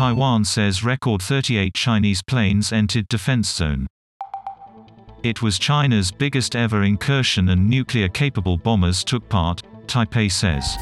Taiwan says record 38 Chinese planes entered defense zone. It was China's biggest ever incursion and nuclear-capable bombers took part, Taipei says.